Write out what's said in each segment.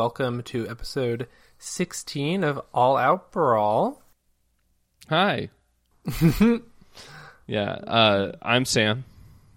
welcome to episode 16 of All Out Brawl. Hi. yeah, uh, I'm Sam,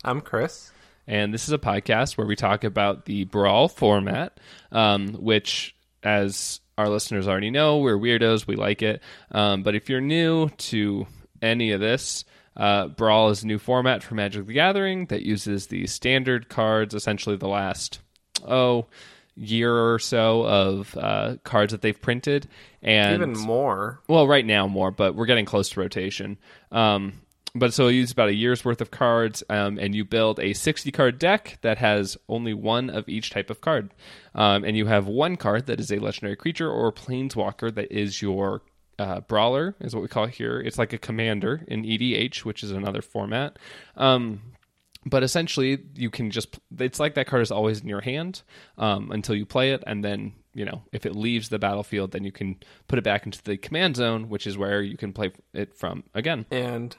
I'm Chris. and this is a podcast where we talk about the Brawl format, um, which, as our listeners already know, we're weirdos, we like it. Um, but if you're new to any of this, uh, Brawl is a new format for Magic the Gathering that uses the standard cards, essentially the last, oh, year or so of uh, cards that they've printed. And Even more. well, right now more, but we're getting close to rotation. Um, but so you use about a year's worth of cards, um, and you build a 60 card deck that has only one of each type of card. Um, and you have one card that is a legendary creature or planeswalker that is your uh, brawler, is what we call it here. It's like a commander in EDH, which is another format. Um, but essentially you can just it's like that card is always in your hand um, until you play it and then you know if it leaves the battlefield then you can put it back into the command zone which is where you can play it from again And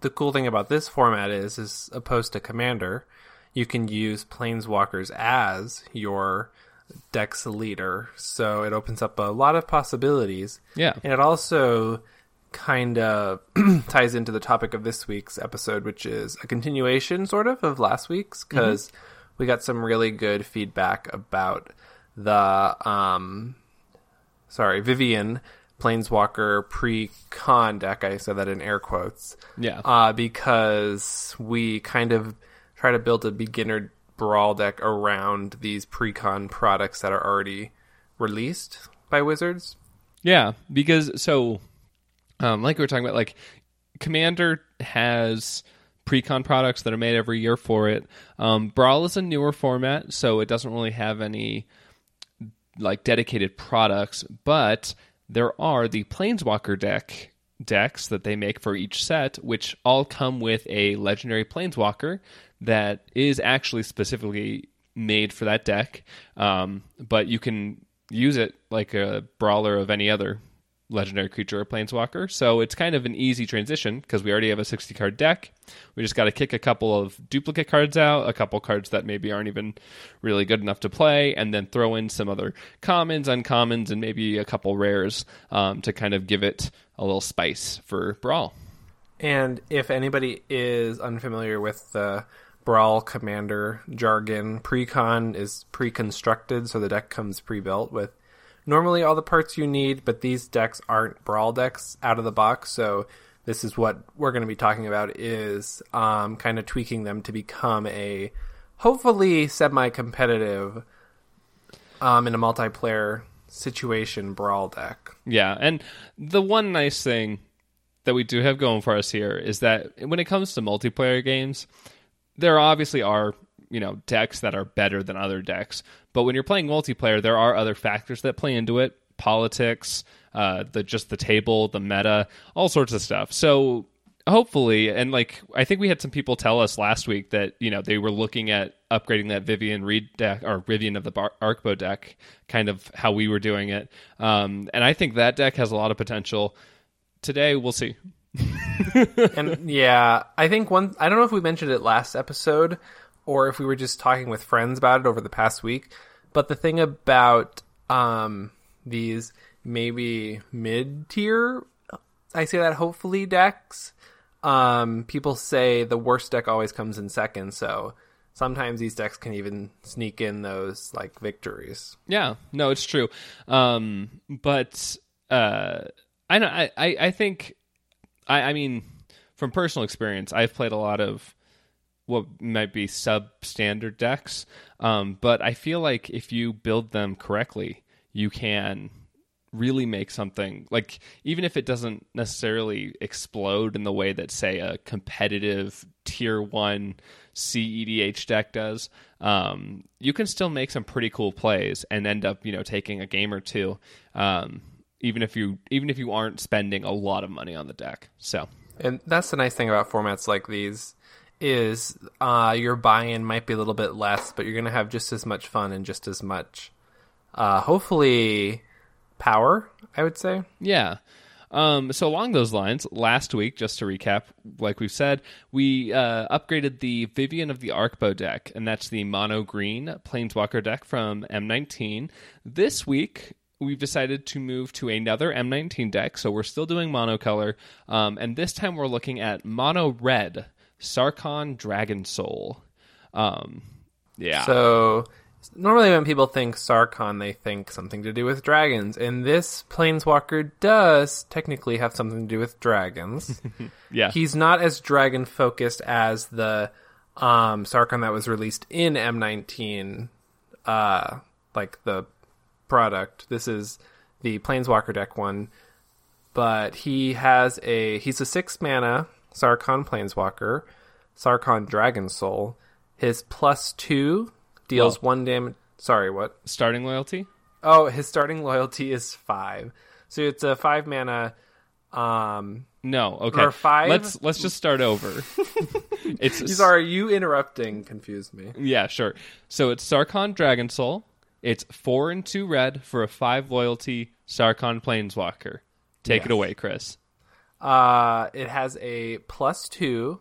the cool thing about this format is, is opposed to Commander, you can use Planeswalkers as your deck's leader. So it opens up a lot of possibilities. yeah And it also kind of ties into the topic of this week's episode, which is a continuation, sort of, of last week's, because we got some really good feedback about the, um, sorry, Vivien Planeswalker pre con deck. I said that in air quotes. yeah Uh, because we kind of try to build a beginner brawl deck around these pre-con products that are already released by Wizards. Yeah, because so, um, like we were talking about, like Commander has pre-con products that are made every year for it. Um, Brawl is a newer format, so it doesn't really have any like dedicated products, but there are the Planeswalker deck decks that they make for each set, which all come with a legendary Planeswalker that is actually specifically made for that deck. Um, but you can use it like a brawler of any other legendary creature or planeswalker. So it's kind of an easy transition because we already have a 60 card deck. We just got to kick a couple of duplicate cards out, a couple cards that maybe aren't even really good enough to play, and then throw in some other commons, uncommons, and maybe a couple rares um, to kind of give it a little spice for Brawl. And if anybody is unfamiliar with the Brawl Commander jargon, pre-con is pre-constructed, so the deck comes pre-built with normally all the parts you need, but these decks aren't Brawl decks out of the box, so this is what we're going to be talking about is um, kind of tweaking them to become a hopefully semi-competitive um, in a multiplayer situation Brawl deck. Yeah, and the one nice thing that we do have going for us here is that when it comes to multiplayer games, there obviously are you know decks that are better than other decks, but when you're playing multiplayer, there are other factors that play into it: politics, uh, the just the table, the meta, all sorts of stuff. So hopefully, and like I think we had some people tell us last week that you know they were looking at upgrading that Vivien Reid deck or Vivian of the Bar- Arkbow deck, kind of how we were doing it. Um, and I think that deck has a lot of potential. Today, we'll see. and yeah, I think one. I don't know if we mentioned it last episode or if we were just talking with friends about it over the past week. But the thing about um, these maybe mid tier, I say that hopefully decks. Um, people say the worst deck always comes in second, so sometimes these decks can even sneak in those like victories. Yeah, no, it's true. Um, but uh, I know I, I, think I, I mean from personal experience, I've played a lot of what might be substandard decks, um, but I feel like if you build them correctly, you can really make something like even if it doesn't necessarily explode in the way that say a competitive tier one CEDH deck does, um, you can still make some pretty cool plays and end up you know taking a game or two, um, even if you even if you aren't spending a lot of money on the deck. So. And that's the nice thing about formats like these is uh, your buy-in might be a little bit less, but you're going to have just as much fun and just as much, uh, hopefully, power. I would say. Yeah. Um, so along those lines, last week, just to recap, like we've said, we uh, upgraded the Vivien of the Arkbow deck, and that's the mono green Planeswalker deck from M19. This week, we've decided to move to another M19 deck, so we're still doing monocolor, um, and this time we're looking at mono red Sarkhan Dragonsoul. Um, yeah. So normally when people think Sarkhan, they think something to do with dragons, and this planeswalker does technically have something to do with dragons. yeah. He's not as dragon focused as the um, Sarkhan that was released in M19, uh, like the product. This is the planeswalker deck one, but he has a he's a six mana Sarkhan planeswalker, Sarkhan Dragonsoul. His plus two deals Well- one damage. Sorry, what? Starting loyalty? Oh, his starting loyalty is five. So it's a five mana. Um, No. Okay. Or five? Let's let's just start over. it's sorry, you interrupting confused me. Yeah, sure. So it's Sarkhan Dragonsoul. It's four and two red for a five loyalty Sarkhan Planeswalker. Take it away, Chris. Uh, it has a plus two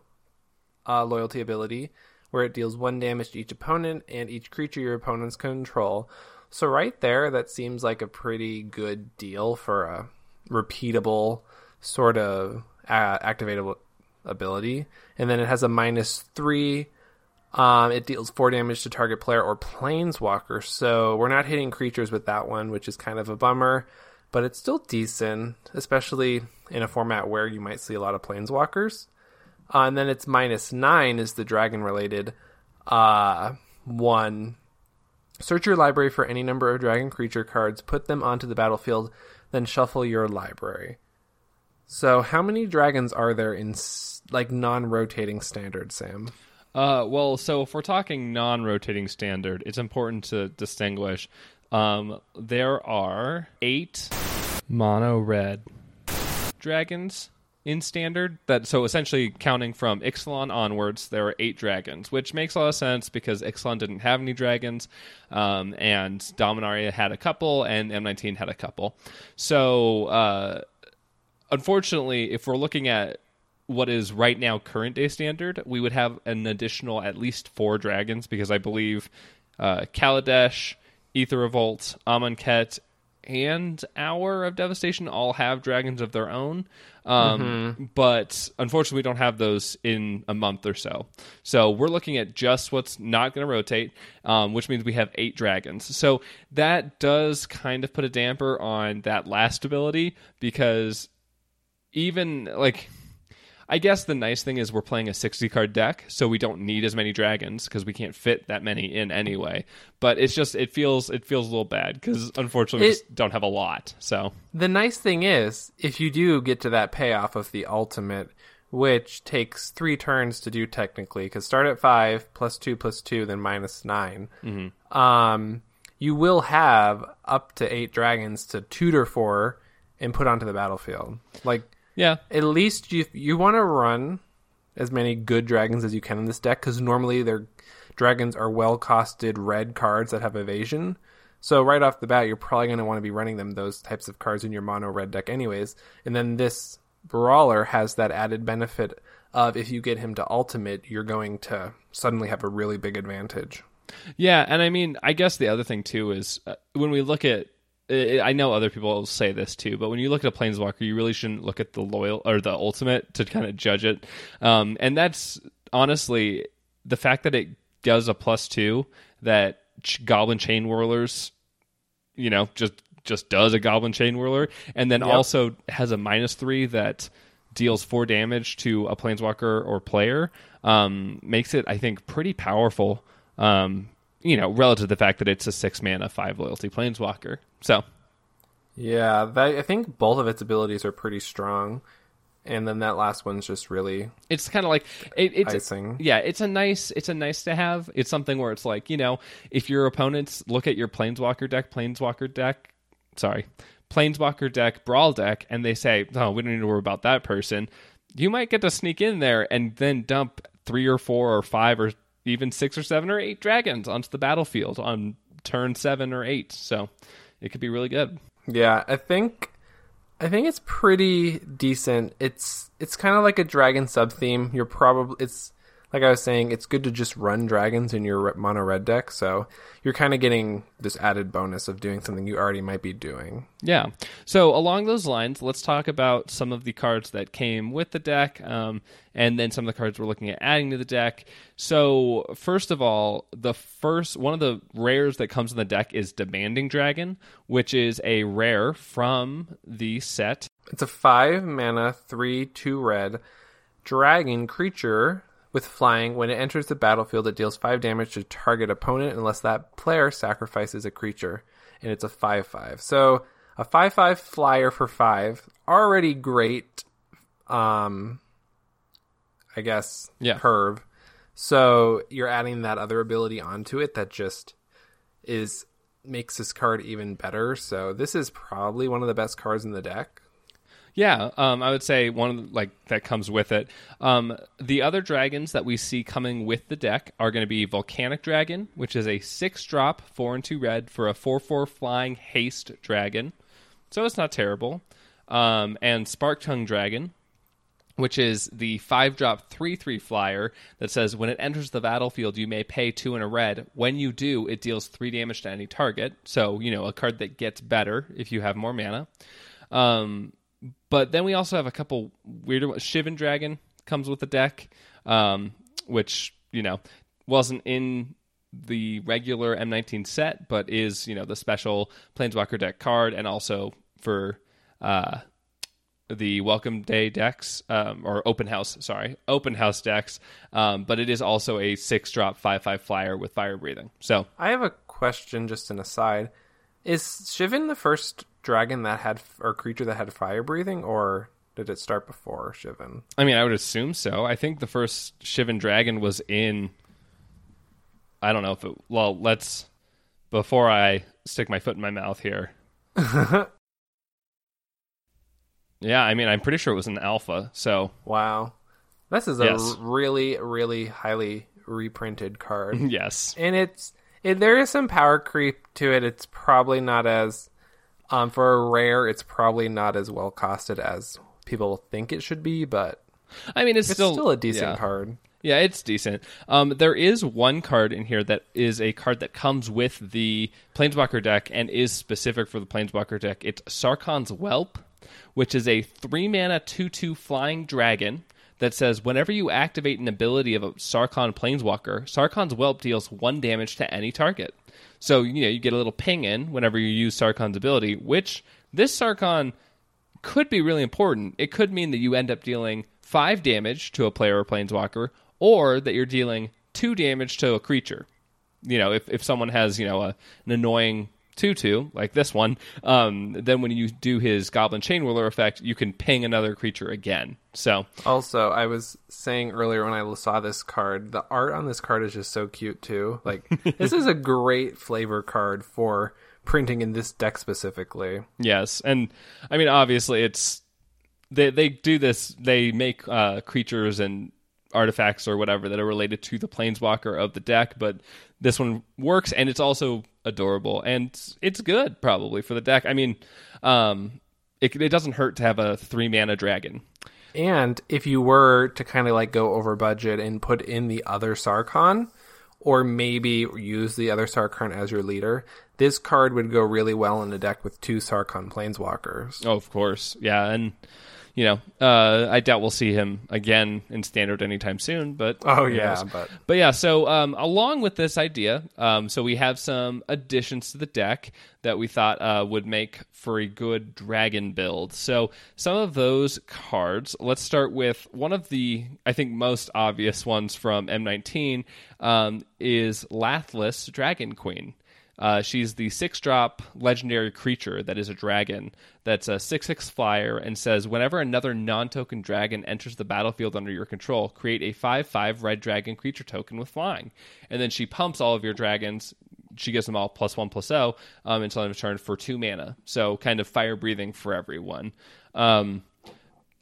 uh, loyalty ability where it deals one damage to each opponent and each creature your opponents control. So right there, that seems like a pretty good deal for a repeatable sort of uh, activatable ability. And then it has a minus three. Um, it deals four damage to target player or planeswalker. So we're not hitting creatures with that one, which is kind of a bummer. But it's still decent, especially in a format where you might see a lot of planeswalkers. Uh, and then it's minus nine is the dragon related uh, one. Search your library for any number of dragon creature cards, put them onto the battlefield, then shuffle your library. So, how many dragons are there in like non-rotating standard, Sam? Uh, well, so if we're talking non-rotating standard, it's important to distinguish. Um, there are eight mono red dragons in standard. That so essentially counting from Ixalan onwards, there are eight dragons, which makes a lot of sense because Ixalan didn't have any dragons, um, and Dominaria had a couple, and M19 had a couple. So. Uh, unfortunately, if we're looking at what is right now current day standard, we would have an additional at least four dragons because I believe uh, Kaladesh, Aether Revolt, Amonkhet, and Hour of Devastation all have dragons of their own. Um, But unfortunately, we don't have those in a month or so. So we're looking at just what's not going to rotate, um, which means we have eight dragons. So that does kind of put a damper on that last ability because even like I guess the nice thing is we're playing a 60 card deck, so we don't need as many dragons because we can't fit that many in anyway. But it's just it feels it feels a little bad because unfortunately we just don't have a lot. So The nice thing is, if you do get to that payoff of the ultimate, which takes three turns to do technically, because start at five plus two plus two, then minus 9 Um, you will have up to eight dragons to tutor for and put onto the battlefield. Like yeah, at least you you want to run as many good dragons as you can in this deck because normally their dragons are well costed red cards that have evasion. So right off the bat, you're probably going to want to be running them those types of cards in your mono red deck anyways. And then this brawler has that added benefit of if you get him to ultimate, you're going to suddenly have a really big advantage. Yeah, and I mean, I guess the other thing too is uh, when we look at. I I know other people will say this too, but when you look at a planeswalker, you really shouldn't look at the loyal or the ultimate to kind of judge it. Um, and that's honestly the fact that it does a plus two that Ch- Goblin Chainwhirlers, you know, just just does a Goblin Chainwhirler, and then Yep. also has a minus three that deals four damage to a planeswalker or player um, makes it, I think, pretty powerful. Um, you know, relative to the fact that it's a six mana, five loyalty planeswalker. So, Yeah, that, I think both of its abilities are pretty strong. And then that last one's just really it's kind of like it, it's icing. yeah it's a nice it's a nice to have it's something where it's like you know if your opponents look at your planeswalker deck planeswalker deck sorry planeswalker deck brawl deck and they say oh we don't need to worry about that person you might get to sneak in there and then dump three or four or five or even six or seven or eight dragons onto the battlefield on turn seven or eight so it could be really good Yeah, I think I think it's pretty decent. It's it's kind of like a dragon sub theme. You're probably it's like I was saying, it's good to just run dragons in your mono red deck. So you're kind of getting this added bonus of doing something you already might be doing. Yeah. So along those lines, let's talk about some of the cards that came with the deck, um, and then some of the cards we're looking at adding to the deck. So first of all, the first one of the rares that comes in the deck is Demanding Dragon, which is a rare from the set. It's a five mana, three two red dragon creature with flying, when it enters the battlefield, it deals 5 damage to target opponent unless that player sacrifices a creature. And it's a 5 5. So a 5 5 flyer for 5. Already great, um, I guess, Yeah. curve. So you're adding that other ability onto it that just is makes this card even better. So this is probably one of the best cards in the deck. Yeah, um, I would say one of the, like that comes with it. Um, the other dragons that we see coming with the deck are going to be Volcanic Dragon, which is a six drop, four and two red for a four four flying haste dragon. So it's not terrible. Um, and Sparktongue Dragon, which is the five drop three three flyer that says when it enters the battlefield you may pay two and a red. When you do, it deals three damage to any target. So you know a card that gets better if you have more mana. Um, but then we also have a couple weirder ones. Shivan Dragon comes with the deck, um, which you know wasn't in the regular M19 set, but is you know the special Planeswalker deck card, and also for uh, the Welcome Day decks um, or Open House, sorry, Open House decks. Um, but it is also a six drop five five flyer with fire breathing. So I have a question, just an aside. Is Shivan the first dragon that had or creature that had fire breathing, or did it start before Shivan? I mean, I would assume so. I think the first Shivan Dragon was in. I don't know if it. Well, let's. Before I stick my foot in my mouth here. yeah, I mean, I'm pretty sure it was an alpha. So Wow, this is a Yes. r- really, really highly reprinted card, yes, and it's it, there is some power creep to it. It's probably not as um for a rare. It's probably not as well costed as people think it should be, but I mean, it's, it's still still, a decent yeah. card. Yeah, it's decent. Um, there is one card in here that is a card that comes with the Planeswalker deck and is specific for the Planeswalker deck. It's Sarkhan's Whelp, which is a three mana two two flying dragon that says whenever you activate an ability of a Sarkhan Planeswalker, Sarkhan's Whelp deals one damage to any target. So you know you get a little ping in whenever you use Sarkhan's ability, which this Sarkon could be really important. It could mean that you end up dealing five damage to a player or planeswalker, or that you're dealing two damage to a creature. You know, if, if someone has, you know, a, an annoying 2 2, like this one, um, then when you do his Goblin Chainwhirler effect, you can ping another creature again. So, Also, I was saying earlier when I saw this card, the art on this card is just so cute too. Like this is a great flavor card for printing in this deck specifically. yes. And I mean, obviously, it's. They, they do this, they make uh, creatures and artifacts or whatever that are related to the planeswalker of the deck, but this one works and it's also adorable and it's good probably for the deck. I mean, um, it, it doesn't hurt to have a three mana dragon. And if you were to kind of like go over budget and put in the other Sarkhan, or maybe use the other Sarkhan as your leader, this card would go really well in a deck with two Sarkhan Planeswalkers. Oh, of course, yeah, and you know, uh, I doubt we'll see him again in standard anytime soon. But Oh, yeah, but- but yeah. So um, along with this idea, um, so we have some additions to the deck that we thought uh, would make for a good dragon build. So some of those cards. Let's start with one of the I think most obvious ones from M19 um, is Lathliss Dragon Queen. Uh, she's the six drop legendary creature that is a dragon that's a 6 6 flyer and says whenever another non token dragon enters the battlefield under your control, create a 5 5 red dragon creature token with flying. And then she pumps all of your dragons. She gives them all plus 1 plus 0 um, until end of turn for 2 mana. So kind of fire breathing for everyone. Um,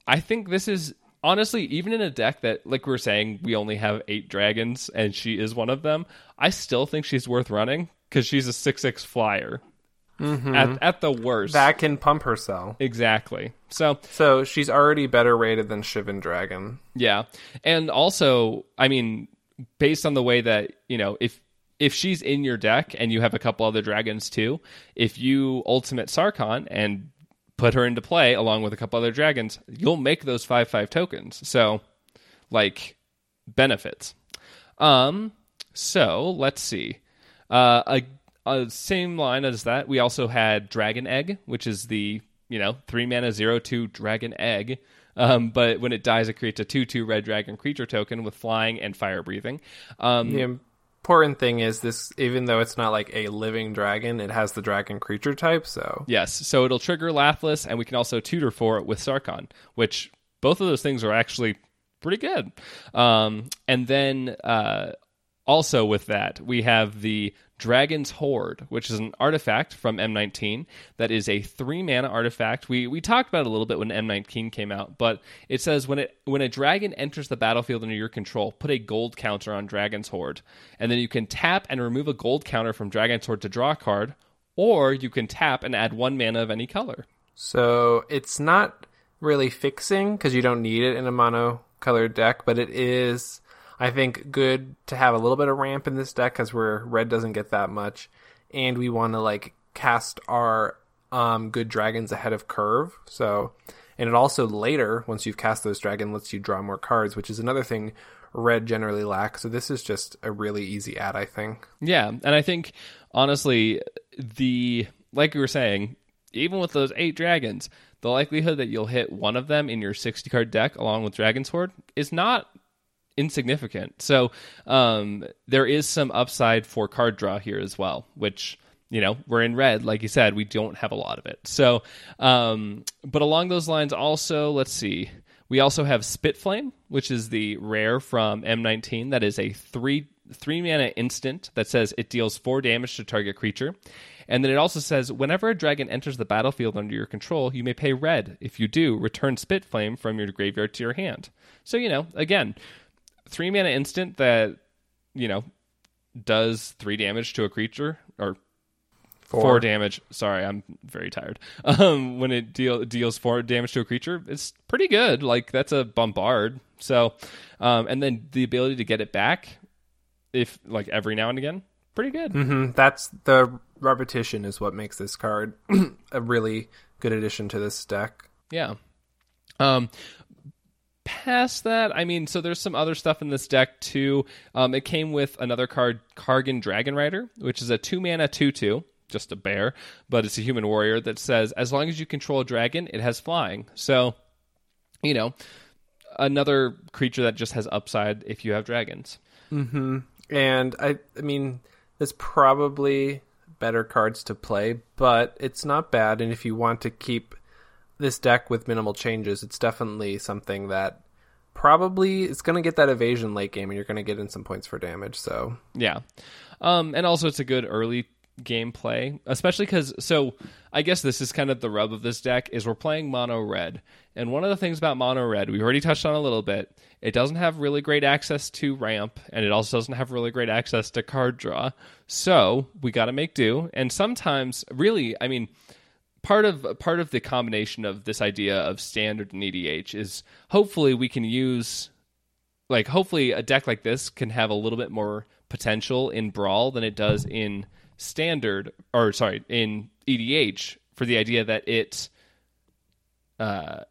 I think this is honestly even in a deck that like we were saying we only have eight dragons and she is one of them i still think she's worth running because she's a 6-6 flyer at, at the worst. That can pump her cell. exactly. So So she's already better rated than Shivan Dragon. Yeah. And also, I mean, based on the way that, you know, if if she's in your deck and you have a couple other dragons too, if you ultimate Sarkhan and put her into play along with a couple other dragons, you'll make those 5 5 tokens. So, like benefits. Um so, let's see. Uh a, a same line as that, we also had Dragon Egg, which is the, you know, 3 mana zero two Dragon Egg. Um, but when it dies, it creates a 2 2 red dragon creature token with flying and fire breathing. Um, The important thing is this even though it's not like a living dragon, it has the dragon creature type, so Yes, so it'll trigger Lathliss, and we can also tutor for it with Sarkhan, which both of those things are actually pretty good. Um, and then uh, also with that, we have the Dragon's Hoard, which is an artifact from M19 that is a three mana artifact. We we talked about it a little bit when M19 came out, but it says when it when a dragon enters the battlefield under your control, put a gold counter on Dragon's Hoard, and then you can tap and remove a gold counter from Dragon's Hoard to draw a card, or you can tap and add one mana of any color. So it's not really fixing because you don't need it in a mono colored deck, but it is, I think, good to have a little bit of ramp in this deck because where red doesn't get that much, and we want to like cast our um, good dragons ahead of curve. So, and it also later once you've cast those dragon lets you draw more cards, which is another thing red generally lacks. So this is just a really easy add, I think. Yeah, and I think honestly, the like we were saying, even with those eight dragons, the likelihood that you'll hit one of them in your sixty card deck along with Dragon's Hoard is not insignificant. So um, there is some upside for card draw here as well, which you know we're in red, like you said, we don't have a lot of it. So, um, but along those lines, also let's see. We also have Spitflame, which is the rare from M19. That is a three three mana instant that says it deals four damage to target creature. And then it also says whenever a dragon enters the battlefield under your control, you may pay red. If you do, return Spitflame from your graveyard to your hand. So, you know, again, three mana instant that, you know, does three damage to a creature or four, damage. Sorry, I'm very tired. Um, when it deal, deals four damage to a creature, it's pretty good. Like that's a bombard. So, um, and then the ability to get it back, if like every now and again, pretty good. hmm That's the repetition is what makes this card a really good addition to this deck. Yeah. Um, past that, I mean, so there's some other stuff in this deck too. Um, it came with another card, Kargan Dragonrider, which is a two mana two two, just a bear, but it's a human warrior that says as long as you control a dragon, it has flying. So, you know, another creature that just has upside if you have dragons. And I, I mean, there's probably better cards to play, but it's not bad. And if you want to keep this deck with minimal changes, it's definitely something that probably is going to get that evasion late game, and you're going to get in some points for damage. So Yeah. Um, and also, it's a good early gameplay especially because. So, I guess this is kind of the rub of this deck is we're playing mono red, and one of the things about mono red we've already touched on a little bit. It doesn't have really great access to ramp, and it also doesn't have really great access to card draw. So we got to make do, and sometimes, really, I mean. Part of part of the combination of this idea of standard and EDH is hopefully we can use like hopefully a deck like this can have a little bit more potential in brawl than it does in standard or sorry in EDH for the idea that it uh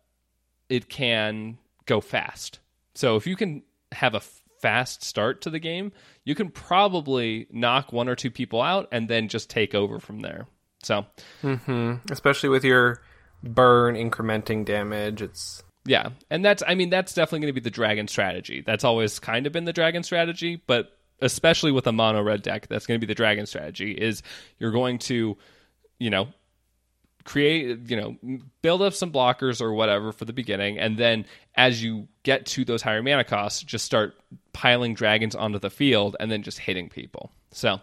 it can go fast. So if you can have a fast start to the game, you can probably knock one or two people out and then just take over from there. So mm-hmm. especially with your burn incrementing damage, it's Yeah, and that's I mean that's definitely going to be the dragon strategy. That's always kind of been the dragon strategy, but especially with a mono red deck, that's going to be the dragon strategy. Is you're going to, you know, create, you know, build up some blockers or whatever for the beginning, and then as you get to those higher mana costs, just start piling dragons onto the field and then just hitting people. So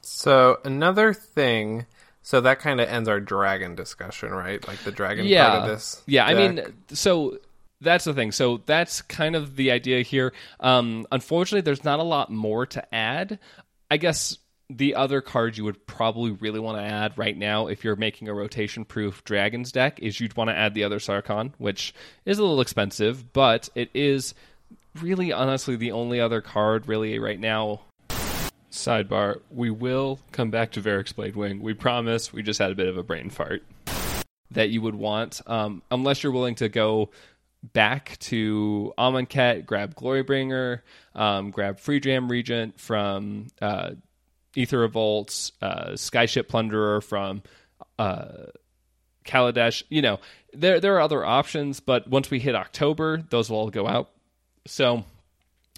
So another thing, so that kind of ends our dragon discussion, right? Like the dragon yeah, part of this. yeah. I mean, so that's the thing. So that's kind of the idea here. Um, unfortunately, there's not a lot more to add. I guess the other card you would probably really want to add right now if you're making a rotation proof dragons deck is you'd want to add the other Sarkhan, which is a little expensive, but it is really honestly the only other card really right now. Sidebar, we will come back to Verix Bladewing. We promise. We just had a bit of a brain fart. That you would want, um, unless you're willing to go back to Amonkhet, grab Glorybringer, um, grab Freejam Regent from uh, uh, Skyship Plunderer from uh, Kaladesh. You know, there there are other options, but once we hit October, those will all go out. So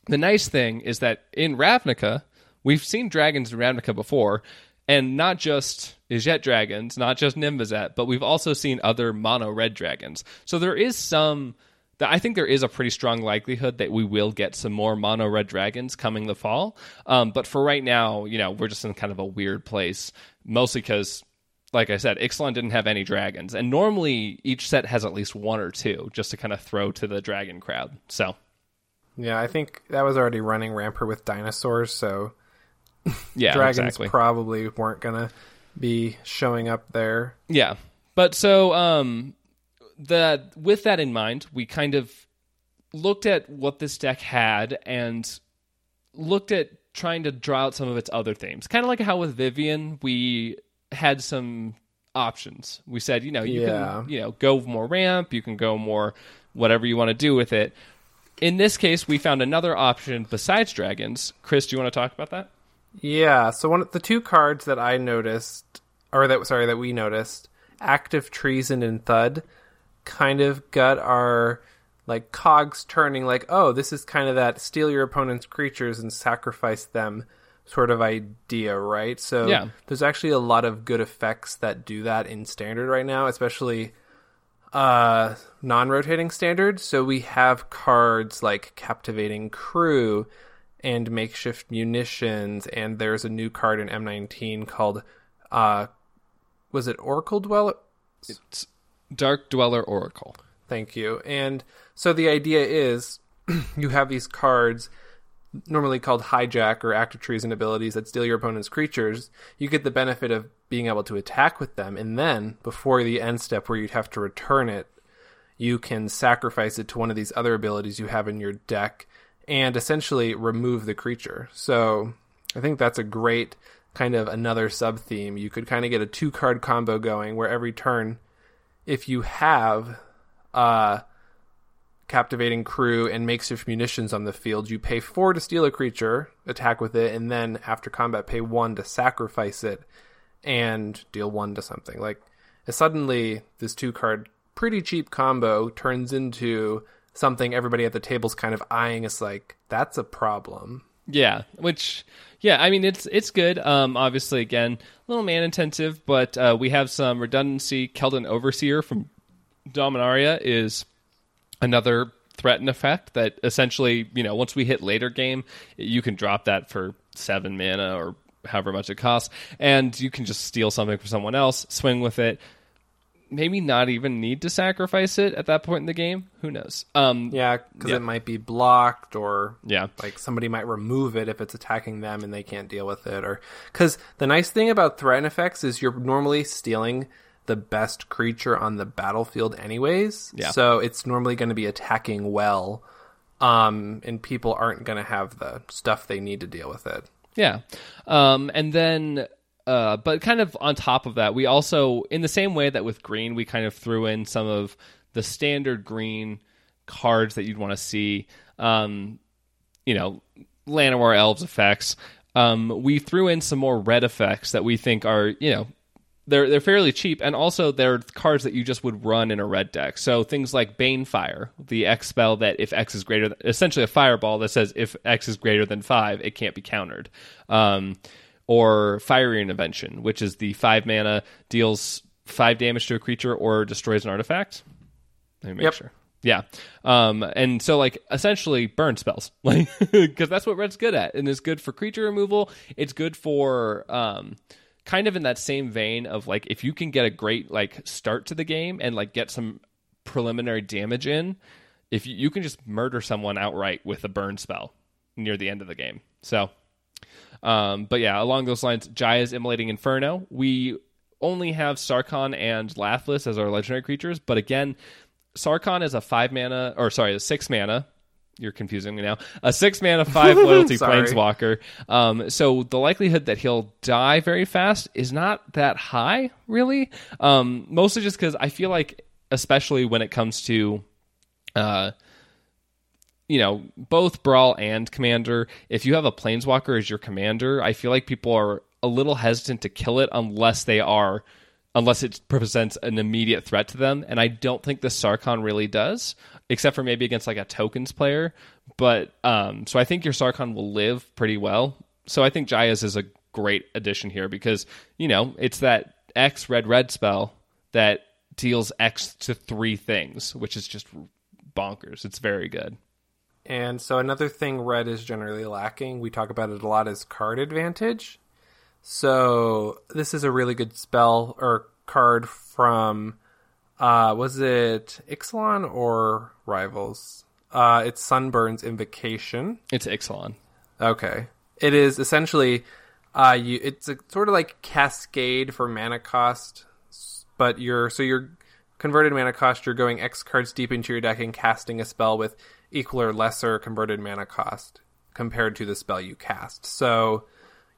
the nice thing is that in Ravnica, we've seen dragons in Ravnica before, and not just Izzet dragons, not just Niv-Mizzet, but we've also seen other mono red dragons. So there is some I think there is a pretty strong likelihood that we will get some more mono red dragons coming the fall. Um, but for right now, you know, we're just in kind of a weird place, mostly because, like I said, Ixalan didn't have any dragons, and normally each set has at least one or two, just to kind of throw to the dragon crowd. So, yeah, I think that was already running Rampart with dinosaurs, so yeah, dragons exactly. probably weren't gonna be showing up there. Yeah, but so um, that with that in mind, we kind of looked at what this deck had and looked at trying to draw out some of its other themes. Kind of like how with Vivien, we had some options. We said, you know, you Yeah. can, you know, go more ramp, you can go more whatever you want to do with it. In this case, we found another option besides dragons. Chris, do you want to talk about that? Yeah, so one of the two cards that I noticed, or that sorry that we noticed, act of treason and thud, kind of got our like cogs turning. Like, oh, this is kind of that steal your opponent's creatures and sacrifice them sort of idea, right? So Yeah. there's actually a lot of good effects that do that in standard right now, especially uh non-rotating standard so we have cards like captivating crew and makeshift munitions and there's a new card in m19 called uh was it oracle dweller? It's Dark Dweller Oracle. thank you. And so the idea is you have these cards normally called hijack or act of treason abilities that steal your opponent's creatures, you get the benefit of being able to attack with them, and then before the end step where you'd have to return it, you can sacrifice it to one of these other abilities you have in your deck and essentially remove the creature. So I think that's a great kind of another sub theme. You could kind of get a two card combo going where every turn, if you have uh captivating crew and makeshift munitions on the field. You pay four to steal a creature, attack with it, and then after combat, pay one to sacrifice it and deal one to something. Like, suddenly, this two card, pretty cheap combo turns into something everybody at the table's kind of eyeing is like, that's a problem. Yeah, which yeah, I mean it's it's good. Um, obviously, again, a little man intensive, but uh, we have some redundancy. Keldon Overseer from Dominaria is another threat and effect that essentially, you know, once we hit later game, you can drop that for seven mana or however much it costs, and you can just steal something from someone else, swing with it. Maybe not even need to sacrifice it at that point in the game. Who knows? Um, Yeah, because Yeah. it might be blocked or yeah. like somebody might remove it if it's attacking them and they can't deal with it or because the nice thing about threat effects is you're normally stealing the best creature on the battlefield anyways Yeah. so it's normally going to be attacking well um and people aren't going to have the stuff they need to deal with it Yeah. Um, and then, uh, but kind of on top of that, we also, in the same way that with green, we kind of threw in some of the standard green cards that you'd want to see. Um, you know, Llanowar Elves effects. Um, we threw in some more red effects that we think are, you know, they're they're fairly cheap, and also they're cards that you just would run in a red deck. So things like Banefire, the X spell that if X is greater, essentially a fireball that says if X is greater than five, it can't be countered. Um, or Fiery Intervention, which is the five mana deals five damage to a creature or destroys an artifact. Let me make Yep. sure. Yeah. Um, and so like essentially burn spells, like because that's what red's good at, and it's good for creature removal. It's good for um, kind of in that same vein of like if you can get a great like start to the game and like get some preliminary damage in, if you, you can just murder someone outright with a burn spell near the end of the game. So Um, but yeah, along those lines, Jaya's Immolating Inferno. We only have Sarkhan and Lathliss as our legendary creatures, but again, Sarkhan is a five mana, or sorry, a six mana. You're confusing me now. A six mana, five loyalty planeswalker. Um, so the likelihood that he'll die very fast is not that high, really. Um, mostly just because I feel like, especially when it comes to, uh, you know, both Brawl and Commander, if you have a Planeswalker as your commander, I feel like people are a little hesitant to kill it unless they are, unless it presents an immediate threat to them. And I don't think the Sarkhan really does, except for maybe against like a tokens player. But, um, so I think your Sarkhan will live pretty well. So I think Jaya's is a great addition here because, you know, it's that X red red spell that deals X to three things, which is just bonkers. It's very good. And so another thing red is generally lacking, we talk about it a lot, is card advantage. So this is a really good spell or card from uh was it Ixalan or Rivals? Uh it's Sunbird's Invocation. It's Ixalan. Okay. It is essentially uh you it's a, sort of like cascade for mana cost but you're so you're converted mana cost you're going X cards deep into your deck and casting a spell with equal or lesser converted mana cost compared to the spell you cast. So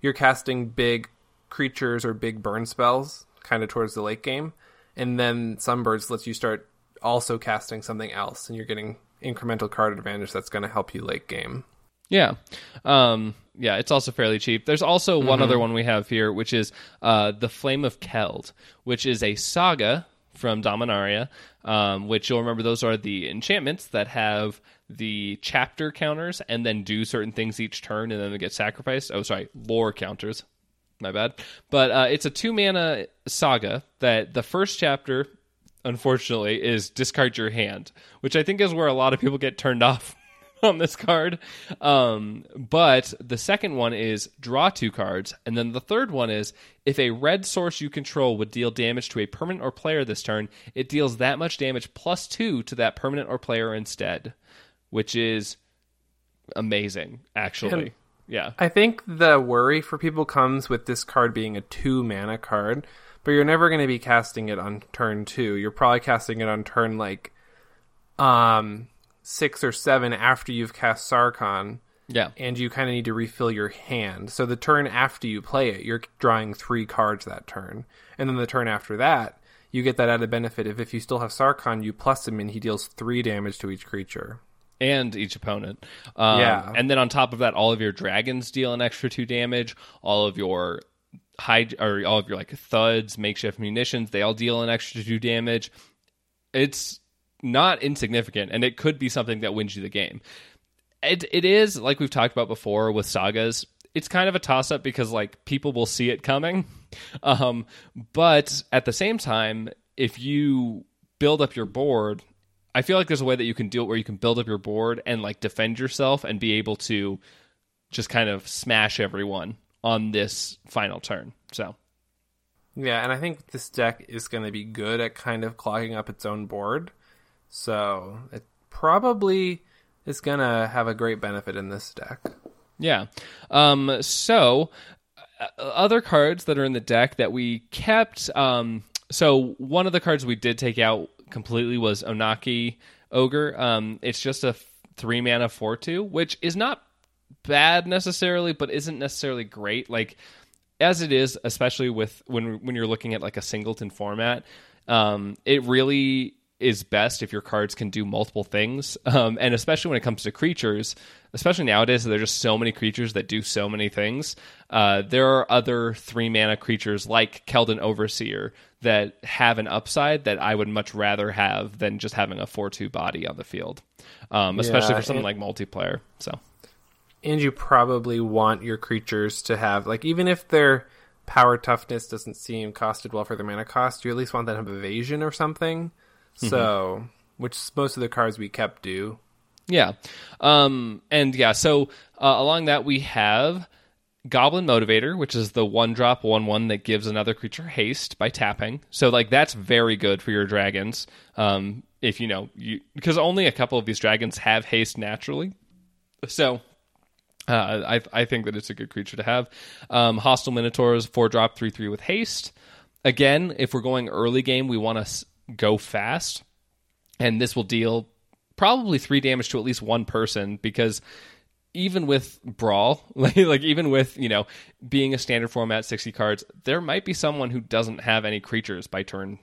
you're casting big creatures or big burn spells kind of towards the late game and then Sunbirds lets you start also casting something else and you're getting incremental card advantage that's going to help you late game. Yeah. Um, yeah, it's also fairly cheap. There's also one other one we have here, which is uh, The Flame of Keld, which is a saga from Dominaria, um, which you'll remember those are the enchantments that have the chapter counters and then do certain things each turn and then they get sacrificed. Oh, sorry, lore counters. My bad. But uh, it's a two mana saga that the first chapter, unfortunately, is discard your hand, which I think is where a lot of people get turned off on this card. Um, but the second one is draw two cards, and then the third one is if a red source you control would deal damage to a permanent or player this turn, it deals that much damage plus two to that permanent or player instead, which is amazing, actually. And- yeah. I think the worry for people comes with this card being a two mana card, but you're never going to be casting it on turn two. You're probably casting it on turn like um six or seven after you've cast Sarkhan, Yeah. and you kind of need to refill your hand. So the turn after you play it, you're drawing three cards that turn, and then the turn after that, you get that added benefit of if you still have Sarkhan, you plus him, and he deals three damage to each creature. And each opponent. Um, Yeah. And then on top of that, all of your dragons deal an extra two damage. All of your high or all of your like thuds, makeshift munitions, they all deal an extra two damage. It's not insignificant, and it could be something that wins you the game. It it is like we've talked about before with sagas. It's kind of a toss up because like people will see it coming, um, but at the same time, if you build up your board I feel like there's a way that you can do it where you can build up your board and like defend yourself and be able to just kind of smash everyone on this final turn. So Yeah, and I think this deck is going to be good at kind of clogging up its own board. So it probably is going to have a great benefit in this deck. yeah. Um, so uh, other cards that are in the deck that we kept. Um, so one of the cards we did take out completely was Onakke Ogre. Um, it's just a three mana four two, which is not bad necessarily, but isn't necessarily great. Like as it is, especially with when when you're looking at like a singleton format, um, it really is best if your cards can do multiple things, um, and especially when it comes to creatures. Especially nowadays, there are just so many creatures that do so many things. Uh, there are other three mana creatures like Keldon Overseer that have an upside that I would much rather have than just having a four-two body on the field, um, especially Yeah, for something and- like multiplayer. So. And you probably want your creatures to have, like, even if their power toughness doesn't seem costed well for their mana cost, you at least want them to have evasion or something. So, which most of the cards we kept do. Yeah. Um, and yeah, so uh, along that, we have Goblin Motivator, which is the one drop, one one that gives another creature haste by tapping. So, like, that's very good for your dragons. Um, if you know, you because only a couple of these dragons have haste naturally. So, Uh, I I think that it's a good creature to have. Um, Hostile Minotaurs, four drop, three three with haste. Again, if we're going early game, we want to s- go fast, and this will deal probably three damage to at least one person because even with brawl like, like even with you know being a standard format 60 cards there might be someone who doesn't have any creatures by turn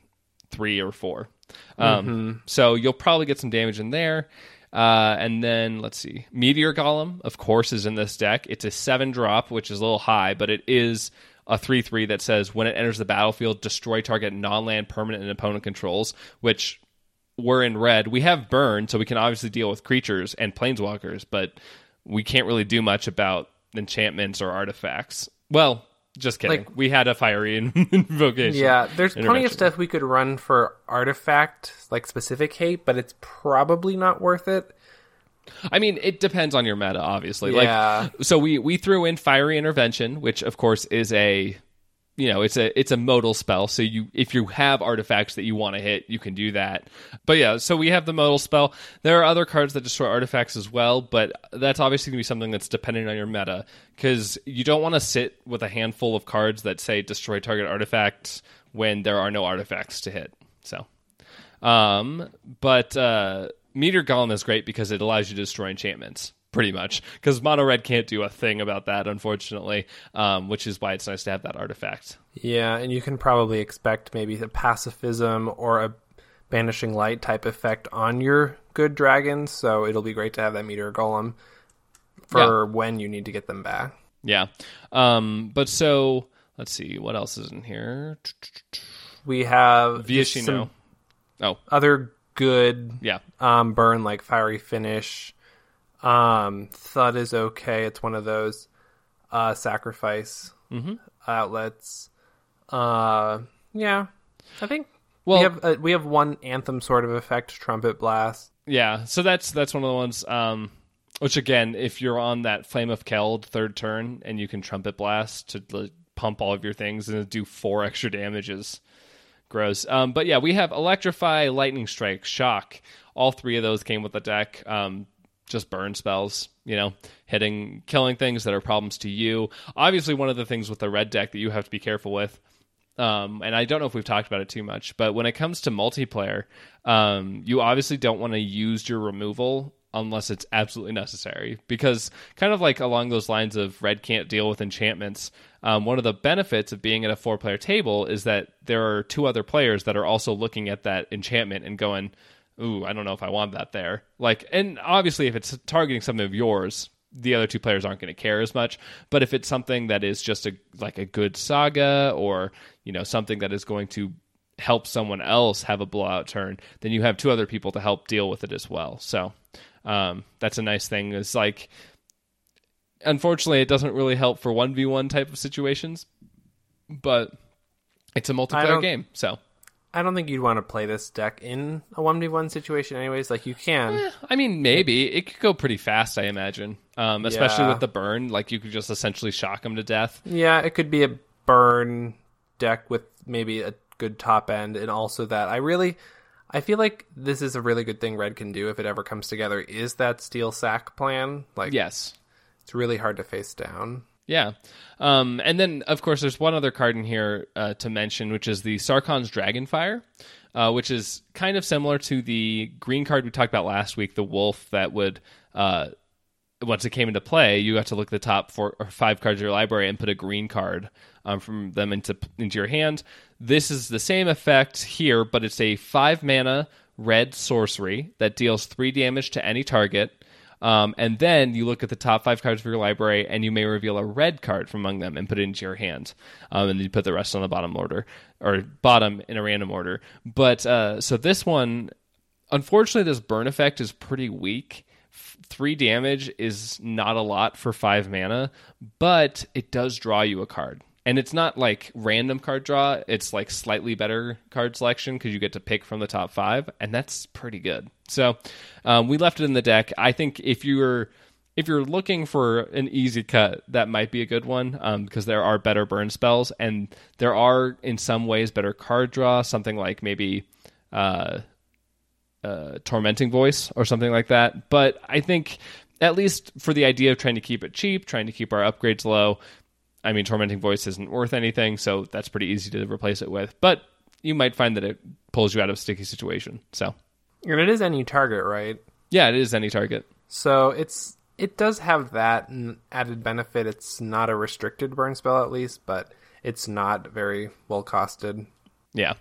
three or 4 um, so you'll probably get some damage in there. Uh, and then let's see meteor golem of course is in this deck. It's a seven drop which is a little high but it is a 3 3 that says when it enters the battlefield destroy target non-land permanent and opponent controls which we're in red. We have burn, so we can obviously deal with creatures and planeswalkers, but we can't really do much about enchantments or artifacts. Well, just kidding. Like- we had a fiery invocation. Yeah, there's plenty of stuff we could run for artifact, like specific hate, but it's probably not worth it. I mean, it depends on your meta, obviously. Yeah. Like, so we we threw in fiery intervention, which of course is a, you know, it's a it's a modal spell. So you if you have artifacts that you want to hit, you can do that. But yeah, so we have the modal spell. There are other cards that destroy artifacts as well, but that's obviously going to be something that's dependent on your meta because you don't want to sit with a handful of cards that say destroy target artifacts when there are no artifacts to hit. So. Um, but uh, Meteor Golem is great because it allows you to destroy enchantments, pretty much. Because Mono Red can't do a thing about that, unfortunately, um, which is why it's nice to have that artifact. Yeah, and you can probably expect maybe a pacifism or a banishing light type effect on your good dragons, so it'll be great to have that meteor golem for when you need to get them back. Yeah. Um, but so, let's see, what else is in here? We have Viashino. Oh, other good yeah. um, burn like fiery finish. Um, Thud is okay. It's one of those uh, sacrifice Mm-hmm. outlets. Uh, yeah, I think Well, we have uh, we have one anthem sort of effect, trumpet blast. Yeah, so that's that's one of the ones. Um, which again, if you're on that Flame of Keld third turn and you can Trumpet Blast to like, pump all of your things and do four extra damages, gross. Um, but yeah, we have Electrify, Lightning Strike, Shock. All three of those came with the deck. Um, just burn spells, you know, hitting, killing things that are problems to you. Obviously, one of the things with the red deck that you have to be careful with um, and I don't know if we've talked about it too much, but when it comes to multiplayer, um, you obviously don't want to use your removal unless it's absolutely necessary. Because, kind of like along those lines of red can't deal with enchantments, um, one of the benefits of being at a four player table is that there are two other players that are also looking at that enchantment and going, Ooh, I don't know if I want that there. Like, and obviously, if it's targeting something of yours, the other two players aren't going to care as much. But if it's something that is just a like a good saga or you know something that is going to help someone else have a blowout turn, then you have two other people to help deal with it as well. So um, that's a nice thing. It's like unfortunately it doesn't really help for one v one type of situations, but it's a multiplayer game, so. I don't think you'd want to play this deck in a one v one situation, anyways. Like you can, I mean, maybe it could go pretty fast. I imagine, um, especially Yeah. with the burn. Like you could just essentially shock them to death. yeah, it could be a burn deck with maybe a good top end, and also that I really, I feel like this is a really good thing Red can do if it ever comes together. Is that steel sack plan? Like, Yes, it's really hard to face down. Yeah. Um, and then, of course, there's one other card in here uh, to mention, which is the Sarkhan's Dragonfire, uh, which is kind of similar to the green card we talked about last week, the wolf that would. Uh, once it came into play, you got to look at the top four or five cards of your library and put a green card um, from them into into your hand. This is the same effect here, but it's a five mana red sorcery that deals three damage to any target. Um, and then you look at the top five cards of your library, and you may reveal a red card from among them and put it into your hand. Um, and then you put the rest on the bottom order or bottom in a random order. But uh, so this one, unfortunately, this burn effect is pretty weak. Three damage is not a lot for five mana, but it does draw you a card. And it's not like random card draw, it's like slightly better card selection because you get to pick from the top five, and that's pretty good. So um, we left it in the deck. I think if you're if you're looking for an easy cut, that might be a good one um, because there are better burn spells, and there are in some ways better card draw. Something like maybe uh, uh, tormenting voice or something like that. But I think at least for the idea of trying to keep it cheap, trying to keep our upgrades low. I mean, tormenting voice isn't worth anything, so that's pretty easy to replace it with. But you might find that it pulls you out of a sticky situation. So And it is any target, right? yeah, it is any target. So it's it does have that added benefit. It's not a restricted burn spell at least, but it's not very well costed. Yeah.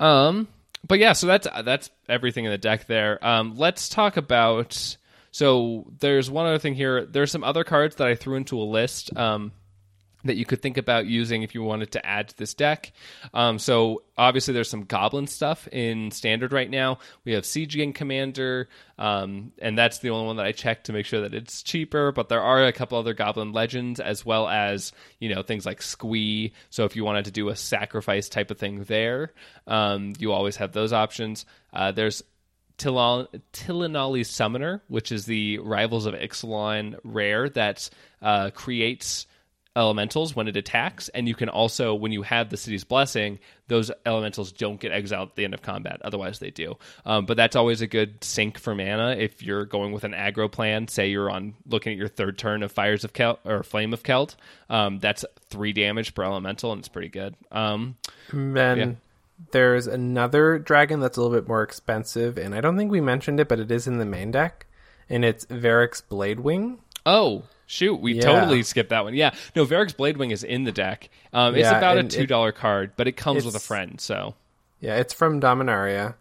Um but yeah, so that's that's everything in the deck there. Um let's talk about so there's one other thing here. There's some other cards that I threw into a list um that you could think about using if you wanted to add to this deck. Um, so obviously there's some goblin stuff in standard right now. We have Siege Gang Commander, um, and that's the only one that I checked to make sure that it's cheaper. But there are a couple other goblin legends as well as you know things like Squee. So if you wanted to do a sacrifice type of thing there, um, you always have those options. Uh, there's Tilonalli Summoner, which is the Rivals of Ixalan rare that uh, creates elementals when it attacks, and you can also, when you have the city's blessing, those elementals don't get exiled at the end of combat. Otherwise, they do. Um, but that's always a good sink for mana if you're going with an aggro plan. Say you're on looking at your third turn of Fires of Kelt or Flame of Keld. Um, that's three damage per elemental, and it's pretty good. Um, Then Yeah. there's another dragon that's a little bit more expensive, and I don't think we mentioned it, but it is in the main deck, and it's Verix Bladewing. Oh, shoot. We Yeah. totally skipped that one. Yeah. No, Verix Bladewing is in the deck. Um, it's Yeah, about a $2 card, but it comes with a friend. So, Yeah, it's from Dominaria.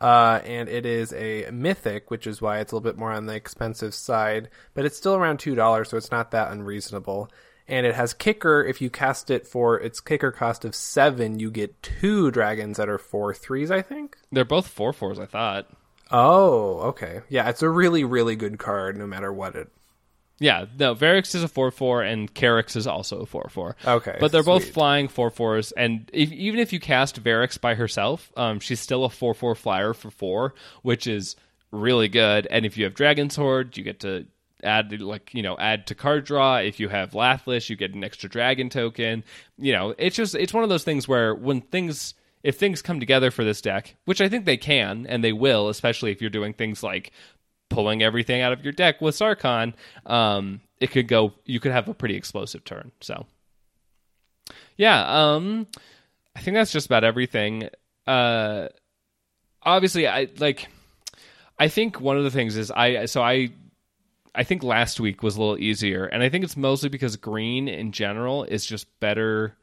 Uh, and it is a mythic, which is why it's a little bit more on the expensive side, but it's still around two dollars, so it's not that unreasonable. And it has kicker. If you cast it for its kicker cost of seven, you get two dragons that are four threes, I think. they're both four fours. I thought. Oh, okay. Yeah, it's a really, really good card, no matter what it. Yeah, no, Verix is a 4 4, and Karox is also a 4 4. Okay, But they're both flying 4 4s, and if, even if you cast Verix by herself, um, she's still a 4 4 flyer for 4, which is really good. And if you have Dragon Sword, you get to add like you know add to card draw if you have Lathliss you get an extra dragon token you know it's just it's one of those things where when things if things come together for this deck which i think they can and they will especially if you're doing things like pulling everything out of your deck with Sarkhan, um, it could go. You could have a pretty explosive turn. So, yeah, um, I think that's just about everything. Uh, obviously, I like. I think one of the things is I so I. I think last week was a little easier, and I think it's mostly because green in general is just better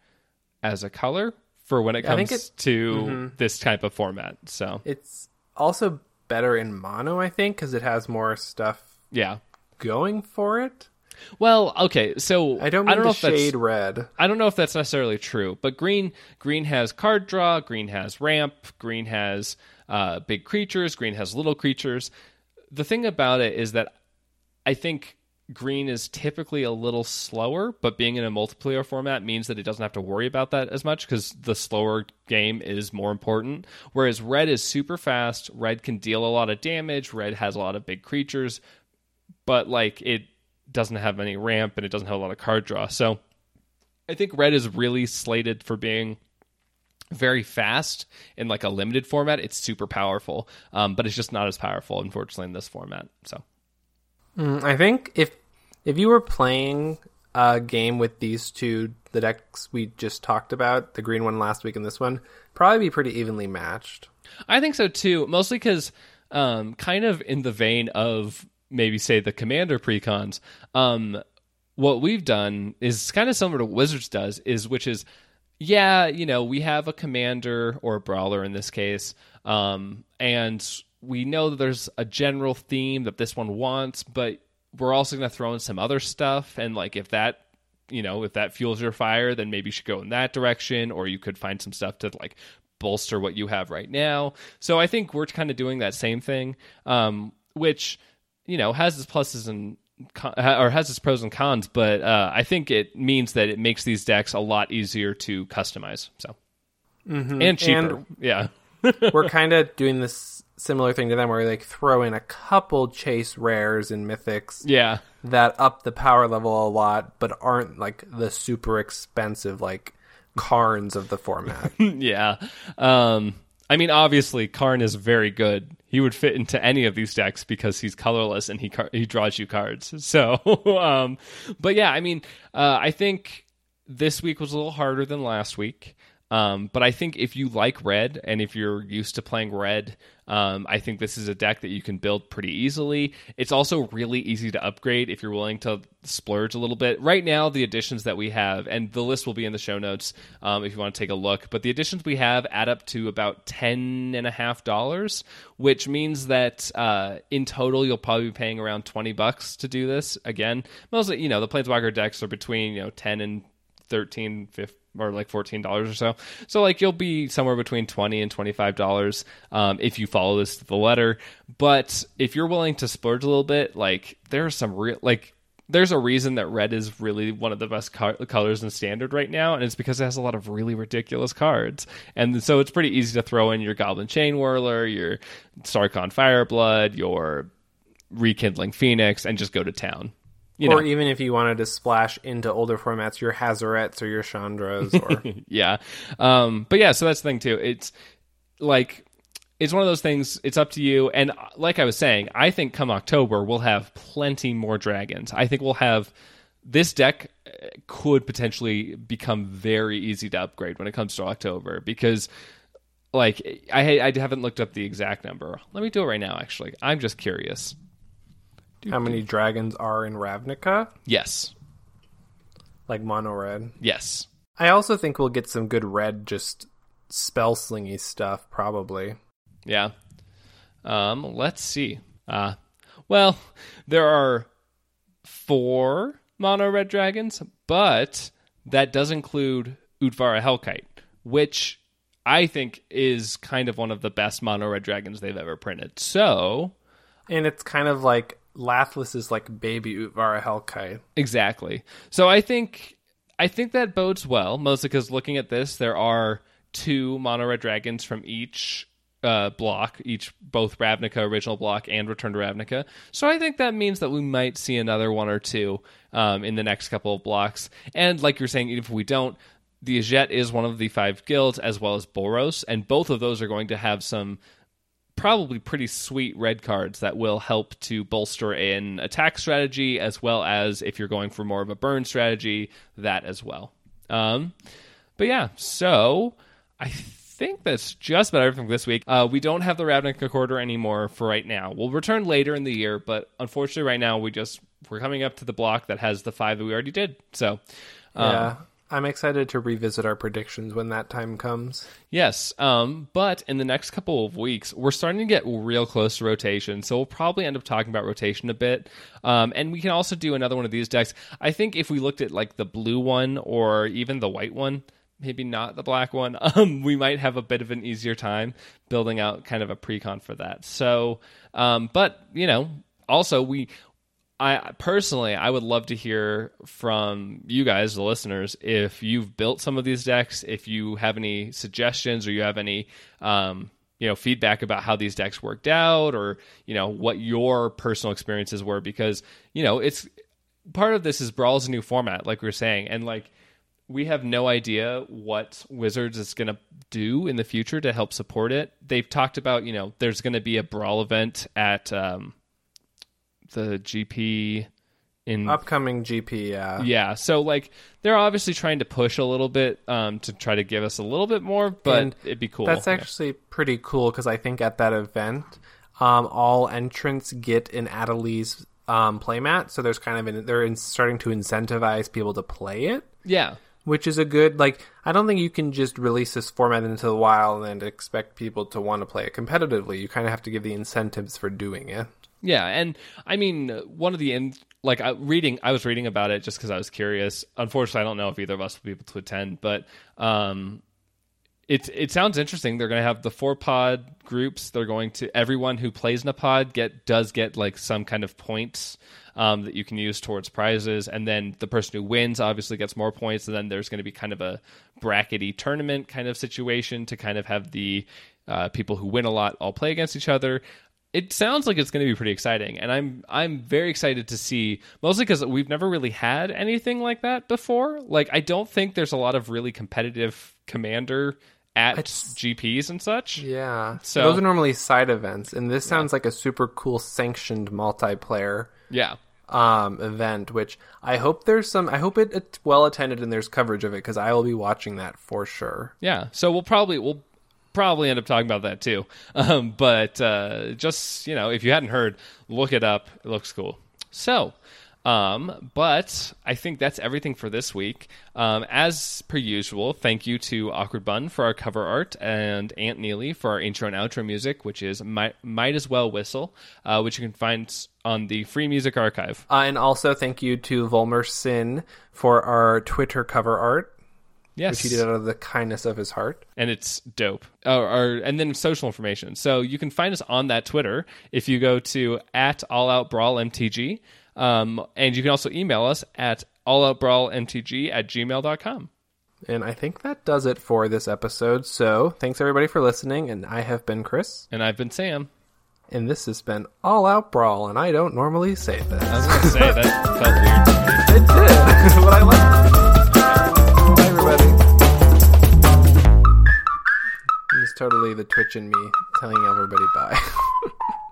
as a color for when it comes it- to this type of format. So It's also better in mono, I think, because it has more stuff yeah. going for it. Well, okay, so I don't I don't know if that's shade red. I don't know if that's necessarily true, but green green has card draw, green has ramp, green has uh, big creatures, green has little creatures. The thing about it is that I think green is typically a little slower, but being in a multiplayer format means that it doesn't have to worry about that as much because the slower game is more important. Whereas red is super fast, red can deal a lot of damage, red has a lot of big creatures, but like it doesn't have any ramp and it doesn't have a lot of card draw. So I think red is really slated for being very fast in like a limited format. It's super powerful, um, but it's just not as powerful, unfortunately, in this format. So Mm, I think if if you were playing a game with these two, the decks we just talked about, the green one last week and this one, probably be pretty evenly matched. I think so too, mostly because um, kind of in the vein of maybe say the commander precons. Um, what we've done is kind of similar to Wizards does, is which is yeah, you know, we have a commander or a brawler in this case, um, and we know that there's a general theme that this one wants, but we're also going to throw in some other stuff, and like if that you know if that fuels your fire then maybe you should go in that direction or you could find some stuff to like bolster what you have right now. So i think we're kind of doing that same thing um, which you know has its pluses and con- or has its pros and cons but uh, i think it means that it makes these decks a lot easier to customize so. And cheaper And- yeah. we're kind of doing this similar thing to them where we like throw in a couple chase rares and mythics yeah that up the power level a lot but aren't like the super expensive like Karns of the format. yeah. Um, I mean, obviously, Karn is very good. he would fit into any of these decks because he's colorless and he car- he draws you cards. So, um, but yeah, I mean, uh, I think this week was a little harder than last week. Um, but I think if you like red and if you're used to playing red, um, I think this is a deck that you can build pretty easily. It's also really easy to upgrade if you're willing to splurge a little bit. Right now, the additions that we have, and the list will be in the show notes um, if you want to take a look, but the additions we have add up to about $10.5, which means that uh, in total, you'll probably be paying around 20 bucks to do this. Again, mostly, you know, the Planeswalker decks are between, you know, 10 and 13, 15 or like fourteen dollars or so. So like you'll be somewhere between twenty and twenty five dollars um, if you follow this to the letter. But if you're willing to splurge a little bit, like there's some real like there's a reason that red is really one of the best co- colors in standard right now, and it's because it has a lot of really ridiculous cards. And so it's pretty easy to throw in your Goblin Chainwhirler, your Sarkhan Fireblood, your Rekindling Phoenix, and just go to town. You or know. even if you wanted to splash into older formats, your Hazorets or your Chandras, or yeah, um, but yeah. So that's the thing too. It's like it's one of those things. It's up to you. And like I was saying, I think come October we'll have plenty more dragons. I think we'll have this deck uh, could potentially become very easy to upgrade when it comes to October because like I I haven't looked up the exact number. Let me do it right now. Actually, I'm just curious. How many dragons are in Ravnica? Yes. Like mono red? Yes. I also think we'll get some good red, just spell slingy stuff, probably. Yeah. Um, let's see. Uh, well, there are four mono red dragons, but that does include Utvara Hellkite, which I think is kind of one of the best mono red dragons they've ever printed. So. And it's kind of like Lathliss is like baby Utvara Hellkite. Exactly. So I think I think that bodes well, mostly because looking at this, there are two mono red dragons from each uh, block, each both Ravnica original block and Return to Ravnica. So I think that means that we might see another one or two um, in the next couple of blocks. And like you're saying, if we don't, the Izzet is one of the five guilds as well as Boros, and both of those are going to have some probably pretty sweet red cards that will help to bolster an attack strategy as well as if you're going for more of a burn strategy, that as well. Um, but yeah, so I think that's just about everything this week. Uh, we don't have the Ravnica quarter anymore for right now. We'll return later in the year, but unfortunately, right now we just we're coming up to the block that has the five that we already did. So um, yeah, I'm excited to revisit our predictions when that time comes. Yes, um, but in the next couple of weeks, we're starting to get real close to rotation, so we'll probably end up talking about rotation a bit. Um, and we can also do another one of these decks. I think if we looked at like the blue one or even the white one, maybe not the black one, um, we might have a bit of an easier time building out kind of a precon for that. So, um, but you know, also we I personally, I would love to hear from you guys, the listeners, if you've built some of these decks, if you have any suggestions or you have any, um, you know, feedback about how these decks worked out, or you know what your personal experiences were, because you know it's part of this is Brawl's new format, like we are saying, and like we have no idea what Wizards is going to do in the future to help support it. They've talked about, you know, there's going to be a Brawl event at. Um, the GP in upcoming GP. Yeah, yeah. So like they're obviously trying to push a little bit um, to try to give us a little bit more, but and it'd be cool. That's actually yeah. pretty cool because I think at that event, um, all entrants get an Adeliz um, playmat. So there's kind of an, they're in, starting to incentivize people to play it. Yeah. Which is a good like I don't think you can just release this format into the wild and expect people to want to play it competitively. You kind of have to give the incentives for doing it. Yeah, and I mean, one of the in like I, reading, I was reading about it just because I was curious. Unfortunately, I don't know if either of us will be able to attend, but um, it it sounds interesting. They're going to have the four pod groups. They're going to everyone who plays in a pod get does get like some kind of points um, that you can use towards prizes, and then the person who wins obviously gets more points. And then there's going to be kind of a brackety tournament kind of situation to kind of have the uh, people who win a lot all play against each other it sounds like it's going to be pretty exciting, and I'm I'm very excited to see. Mostly because we've never really had anything like that before. Like I don't think there's a lot of really competitive commander at It's- GPs and such. Yeah. So- those are normally side events, and this sounds like a super cool sanctioned multiplayer Yeah. um, event. Which I hope there's some. I hope it, it's well attended and there's coverage of it because I will be watching that for sure. Yeah. So we'll probably we'll probably end up talking about that too. Um, but uh, just you know, if you hadn't heard, look it up. It looks cool. So. Um, but I think that's everything for this week. Um, as per usual, thank you to Awkward Bun for our cover art and Aunt Neely for our intro and outro music, which is Might, Might As Well Whistle, uh, which you can find on the Free Music Archive. Uh, and also thank you to Volmer Sin for our Twitter cover art, Yes. which he did out of the kindness of his heart. and it's dope. Or, or and then social information. So you can find us on that Twitter if you go to at All Out Brawl MTG, um, and you can also email us at alloutbrawlmtg at gmail.com. And I think that does it for this episode. So thanks everybody for listening. And I have been Chris, And I've been Sam. and this has been All Out Brawl. And I don't normally say I that. was going to say that felt weird. It did, but I like. totally the Twitch in me telling everybody bye.